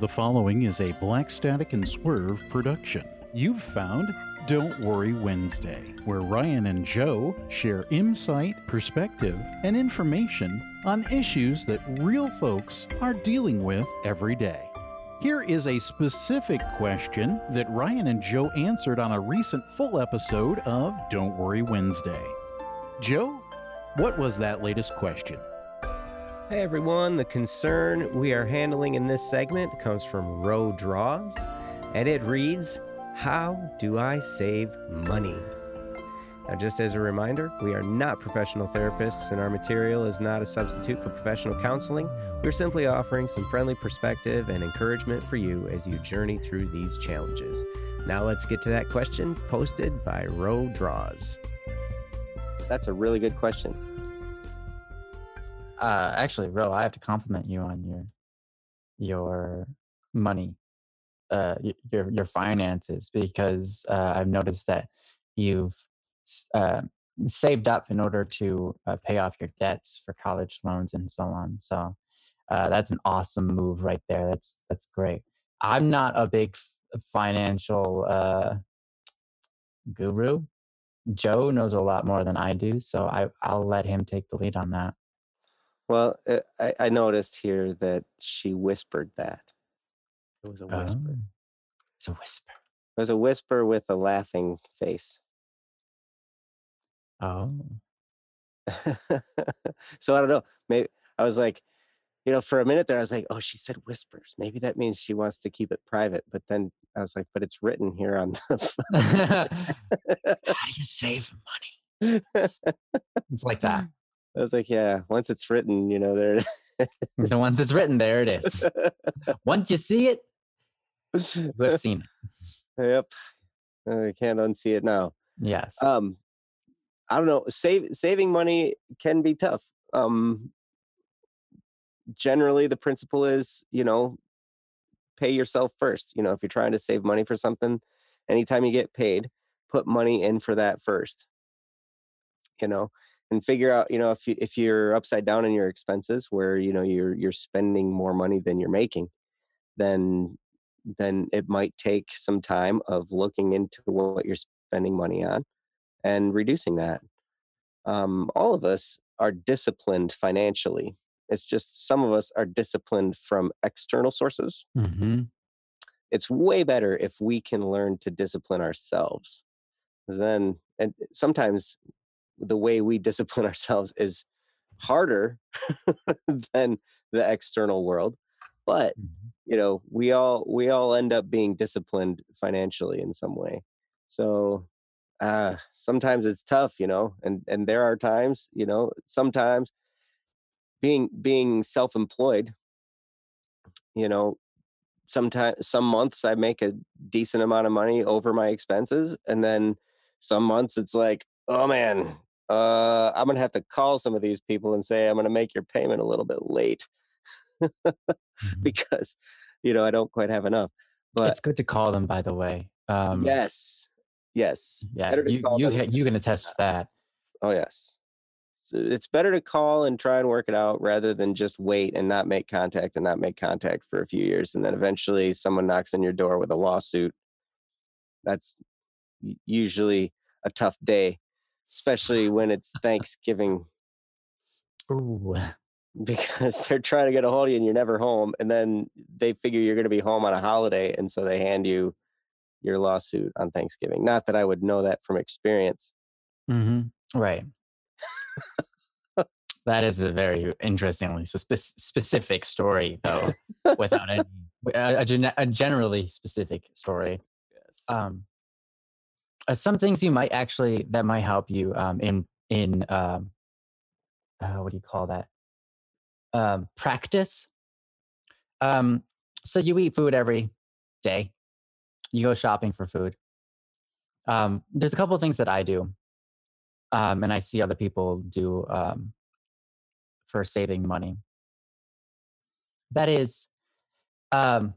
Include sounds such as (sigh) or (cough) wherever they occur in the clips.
The following is a Black Static and Swerve production. You've found Don't Worry Wednesday, where Ryan and Joe share insight, perspective, and information on issues that real folks are dealing with every day. Here is a specific question that Ryan and Joe answered on a recent full episode of Don't Worry Wednesday. Joe, what was that latest question? Hey everyone, the concern we are handling in this segment comes from RoDraws, and it reads How do I save money? Now, just as a reminder, we are not professional therapists, and our material is not a substitute for professional counseling. We're simply offering some friendly perspective and encouragement for you as you journey through these challenges. Now, let's get to that question posted by RoDraws. That's a really good question. Uh, actually, Ro, I have to compliment you on your your money, uh, your your finances, because uh, I've noticed that you've uh, saved up in order to uh, pay off your debts for college loans and so on. So uh, that's an awesome move right there. That's that's great. I'm not a big f- financial uh, guru. Joe knows a lot more than I do, so I, I'll let him take the lead on that. Well, uh, I, I noticed here that she whispered that. It was a whisper. Oh, It's a whisper. It was a whisper with a laughing face. Oh. (laughs) so I don't know. Maybe I was like, you know, for a minute there, I was like, oh, she said whispers. Maybe that means she wants to keep it private. But then I was like, but it's written here on the. (laughs) How do you save money? (laughs) It's like that. I was like, yeah, once it's written, you know, there. So once it's written, there it is. (laughs) Once you see it, you have seen it. (laughs) yep. I can't unsee it now. Yes. um i don't know save saving money can be tough um generally the principle is you know pay yourself first you know if you're trying to save money for something anytime you get paid put money in for that first you know and figure out you know if you if you're upside down in your expenses where you know you're you're spending more money than you're making then then it might take some time of looking into what you're spending money on and reducing that. Um, all of us are disciplined financially. It's just some of us are disciplined from external sources. hmm It's way better if we can learn to discipline ourselves then, and sometimes the way we discipline (laughs) ourselves is harder (laughs) than the external world. But you know, we all we all end up being disciplined financially in some way. So uh sometimes it's tough you know and and there are times you know sometimes being being self-employed you know sometimes some months i make a decent amount of money over my expenses and then some months it's like oh man uh i'm gonna have to call some of these people and say i'm gonna make your payment a little bit late (laughs) Mhm. because you know i don't quite have enough but it's good to call them, by the way. Um, yes yes Yeah. better You you ha- you can attest to that. Oh yes. It's, it's better to call and try and work it out rather than just wait and not make contact and not make contact for a few years and then eventually someone knocks on your door with a lawsuit. That's usually a tough day, especially when it's Thanksgiving Ooh. (laughs) because they're trying to get a hold of you and you're never home and then they figure you're going to be home on a holiday and so they hand you your lawsuit on Thanksgiving. Not that I would know that from experience. hmm Right. that is a very interestingly spe- specific story, though, without (laughs) any a, a, gen- a generally specific story. Yes. Um, uh, some things you might actually that might help you um, in in um, uh, what do you call that? Um, practice. Um, so you eat food every day. You go shopping for food. Um, there's a couple of things that I do, um, and I see other people do um, for saving money. That is, um,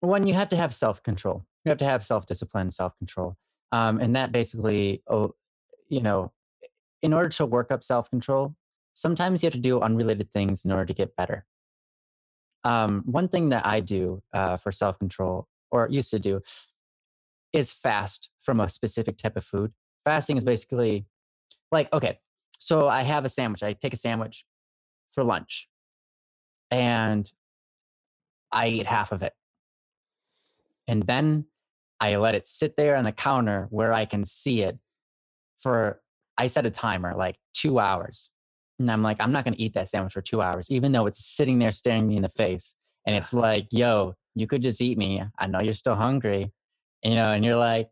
one you have to have self control. You have to have self discipline, self control, um, and that basically, oh, you know, in order to work up self control, sometimes you have to do unrelated things in order to get better. um, one thing that I do uh, for self control, or used to do, is fast from a specific type of food. Fasting is basically like, okay, so I have a sandwich. I take a sandwich for lunch and I eat half of it. And then I let it sit there on the counter where I can see it for, I set a timer like two hours. And I'm like, I'm not going to eat that sandwich for two hours, even though it's sitting there staring me in the face. And it's (sighs) like, yo, you could just eat me. I know you're still hungry, you know, and you're like,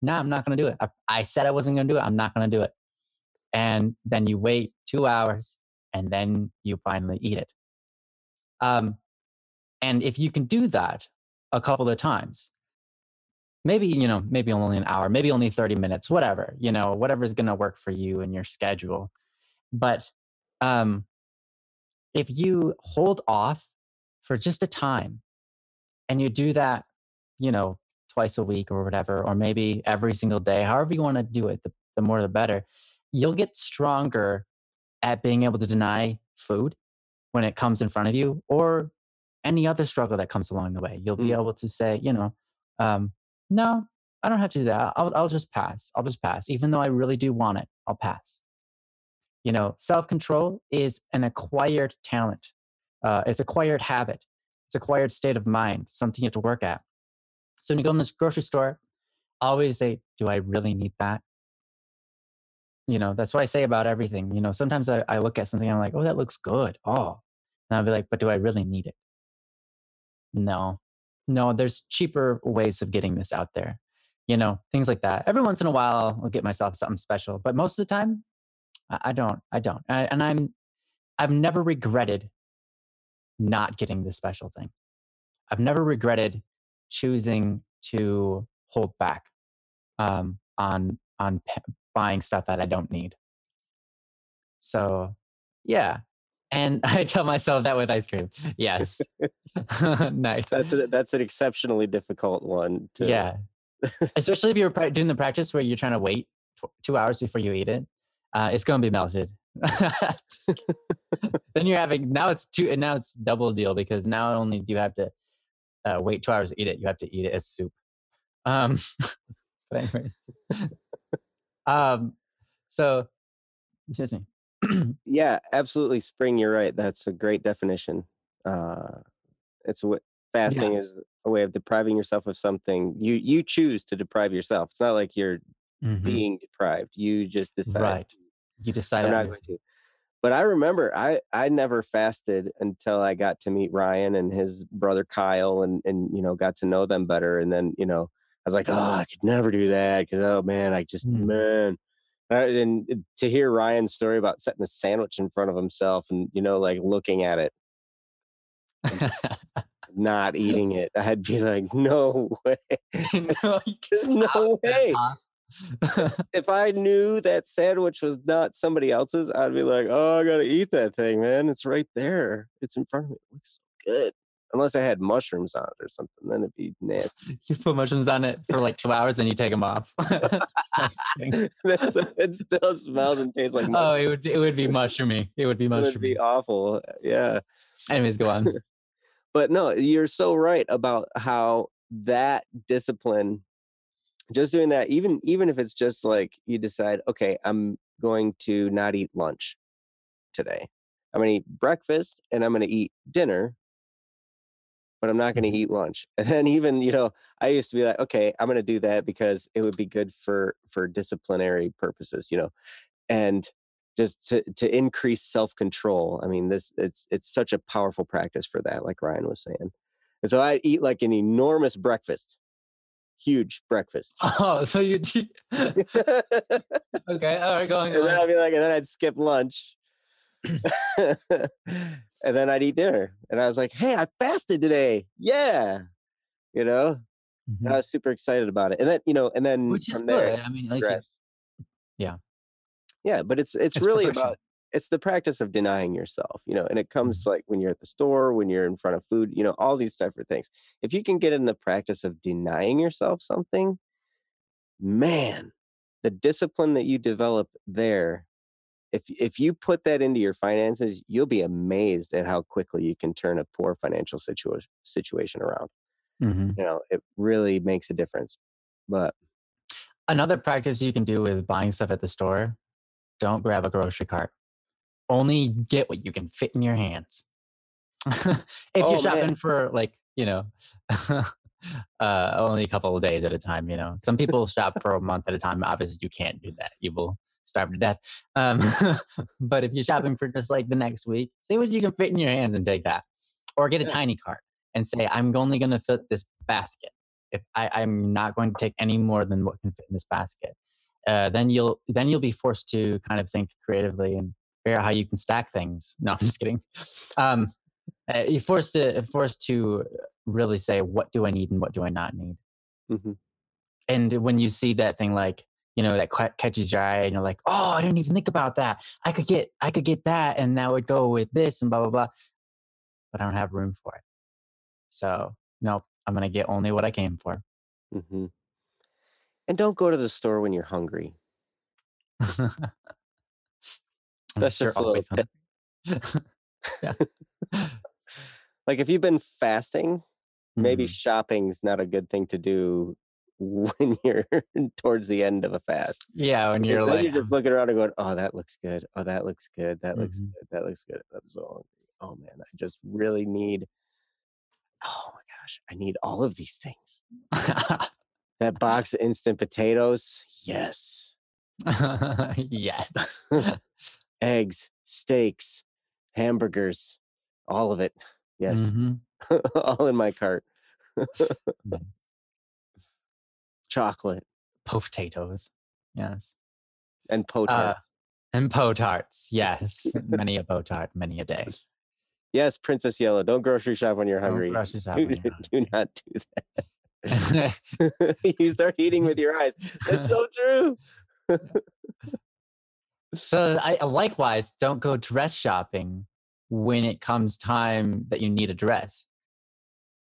no, nah, I'm not going to do it. I, I said I wasn't going to do it. I'm not going to do it. And then you wait two hours and then you finally eat it. Um, and if you can do that a couple of times, maybe, you know, maybe only an hour, maybe only 30 minutes, whatever, you know, whatever's going to work for you and your schedule. But um, if you hold off for just a time and you do that, you know, twice a week or whatever, or maybe every single day, however you want to do it, the, the more the better, you'll get stronger at being able to deny food when it comes in front of you or any other struggle that comes along the way. You'll be mm. able to say, you know, um, no, I don't have to do that. I'll, I'll just pass. I'll just pass. Even though I really do want it, I'll pass. You know, self control is an acquired talent, uh, it's acquired habit, it's acquired state of mind, something you have to work at. So when you go in this grocery store, I always say, do I really need that? You know, that's what I say about everything. You know, sometimes I, I look at something, I'm like, oh, that looks good. Oh, and I'll be like, but do I really need it? No, no, there's cheaper ways of getting this out there. You know, things like that. Every once in a while, I'll get myself something special, but most of the time, I, don't. I don't. I, and I'm, I've never regretted not getting this special thing. I've never regretted choosing to hold back um, on on buying stuff that I don't need. So, yeah. And (laughs) I tell myself that with ice cream. Yes. (laughs) (laughs) nice. That's a, that's an exceptionally difficult one. To... Yeah. Especially if you're doing the practice where you're trying to wait two hours before you eat it. Uh, it's going to be melted. then you're having now it's two and now it's double deal because now only do you have to uh, wait two hours to eat it, you have to eat it as soup. Um, but anyways, um, so, excuse me. (clears throat) yeah, absolutely. Spring, you're right. That's a great definition. Uh, it's what fasting yes. is a way of depriving yourself of something. You you choose to deprive yourself. It's not like you're mm-hmm. being deprived. You just decide. Right. You decide. I'm not going to. But I remember I I never fasted until I got to meet Ryan and his brother Kyle and and you know got to know them better. And then you know I was like, oh, I could never do that because oh man, I just mm. man. Uh, and uh, to hear Ryan's story about setting a sandwich in front of himself and you know like looking at it, (laughs) not eating it, I'd be like, no (laughs) way, (laughs) no, no way. if I knew that sandwich was not somebody else's, I'd be like, oh, I gotta eat that thing, man. It's right there. It's in front of me. It looks so good unless I had mushrooms on it or something, then it'd be nasty. (laughs) You put mushrooms on it for like two hours and you take them off. (laughs) (laughs) it still smells and tastes like. Mushroom. Oh, it would it would be mushroomy. It would be mushroomy. It would be awful. Yeah. Anyways, go on. but no, you're so right about how that discipline, just doing that, even even if it's just like you decide, okay, I'm going to not eat lunch today. I'm going to eat breakfast and I'm going to eat dinner but I'm not going to mm-hmm. eat lunch. (laughs) And then even, you know, I used to be like, okay, I'm going to do that because it would be good for for disciplinary purposes, you know. And just to to increase self-control. I mean, this it's it's such a powerful practice for that like Ryan was saying. And so I eat like an enormous breakfast. Huge breakfast. (laughs) Oh, so you (laughs) okay? All right, going. And then I'd be like, and then I'd skip lunch, (clears throat) and then I'd eat dinner. And I was like, hey, I fasted today. Yeah. You know, mm-hmm. I was super excited about it. And then, you know, and then which is good. I mean, yeah. Yeah. But it's, it's, it's really about, it's the practice of denying yourself, you know, and it comes mm-hmm. like when you're at the store, when you're in front of food, you know, all these different things. If you can get in the practice of denying yourself something, man, the discipline that you develop there if if you put that into your finances, you'll be amazed at how quickly you can turn a poor financial situation situation around. hmm You know, it really makes a difference. But Another practice you can do with buying stuff at the store: don't grab a grocery cart. Only get what you can fit in your hands. (laughs) if Oh, you're shopping man. for like you know (laughs) uh only a couple of days at a time you know some people shop for a month at a time obviously you can't do that you will starve to death um (laughs) but if you're shopping for just like the next week see what you can fit in your hands and take that. Or get a Yeah. tiny cart and say i'm only going to fit this basket. If I, i'm not going to take any more than what can fit in this basket. Uh, then you'll then you'll be forced to kind of think creatively and figure out how you can stack things. (laughs) No i'm just kidding. Um uh, you're forced to forced to really say what do i need and what do i not need? Mhm, and when you see that thing like you know that catches your eye and you're like oh i didn't even think about that i could get i could get that and that would go with this and blah blah blah but i don't have room for it so nope i'm gonna get only what i came for mm-hmm. and don't go to the store when you're hungry. (laughs) That's sure just a little always tip. (laughs) yeah (laughs) Like if you've been fasting, maybe Mhm. shopping's not a good thing to do (laughs) when you're towards the end of a fast. yeah when you're like you're just looking around and going, "Oh, that looks good. Oh, that looks good. That looks Mhm. good. That looks good." I'm so hungry. Oh man, I just really need. Oh my gosh, I need all of these things. (laughs) That box of instant potatoes, yes. (laughs) yes Eggs, steaks, hamburgers, all of it. Yes, Mhm. all in my cart. Chocolate potatoes yes and Uh. And Pop-Tarts, yes. (laughs) many a Pop-Tart, many a day. yes, Princess Yellow. Don't grocery shop when you're Don't hungry. grocery (laughs) shop Do, when you're do not do that. (laughs) you start eating with your eyes. That's so true. so I likewise don't go dress shopping when it comes time that you need a dress.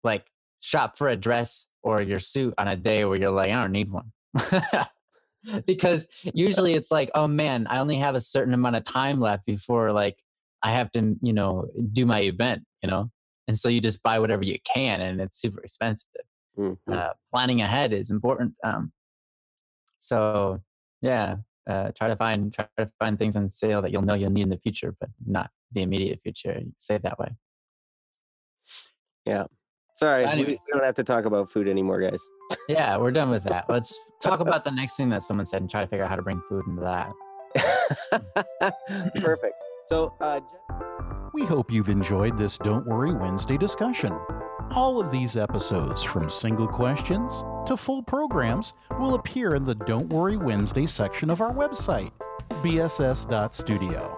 Like shop for a dress or your suit on a day where you're like, I don't need one. (laughs) because usually it's like, oh man, I only have a certain amount of time left before like I have to, you know, do my event, you know? And so you just buy whatever you can and it's super expensive. Mhm. Uh, planning ahead is important. Um, so yeah, uh, try to find try to find things on sale that you'll know you'll need in the future, but not the immediate future. Save that way. Sorry, we, we don't have to talk about food anymore, guys. (laughs) Yeah, we're done with that. Let's talk about the next thing that someone said and try to figure out how to bring food into that. (laughs) Perfect. So, uh, We hope you've enjoyed this Don't Worry Wednesday discussion. All of these episodes, from single questions to full programs, will appear in the Don't Worry Wednesday section of our website, bss.studio.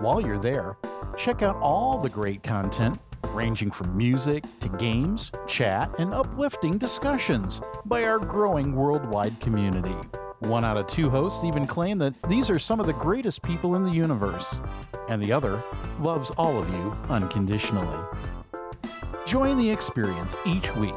While you're there, check out all the great content, ranging from music to games, chat, and uplifting discussions by our growing worldwide community. One out of two hosts even claim that these are some of the greatest people in the universe, and the other loves all of you unconditionally. Join the experience each week.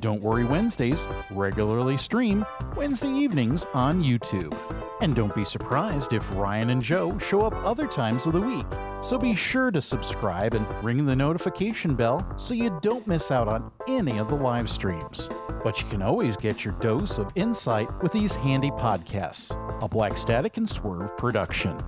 Don't Worry Wednesdays regularly stream Wednesday evenings on YouTube. And don't be surprised if Ryan and Joe show up other times of the week. So be sure to subscribe and ring the notification bell so you don't miss out on any of the live streams. But you can always get your dose of insight with these handy podcasts, a Black Static and Swerve production.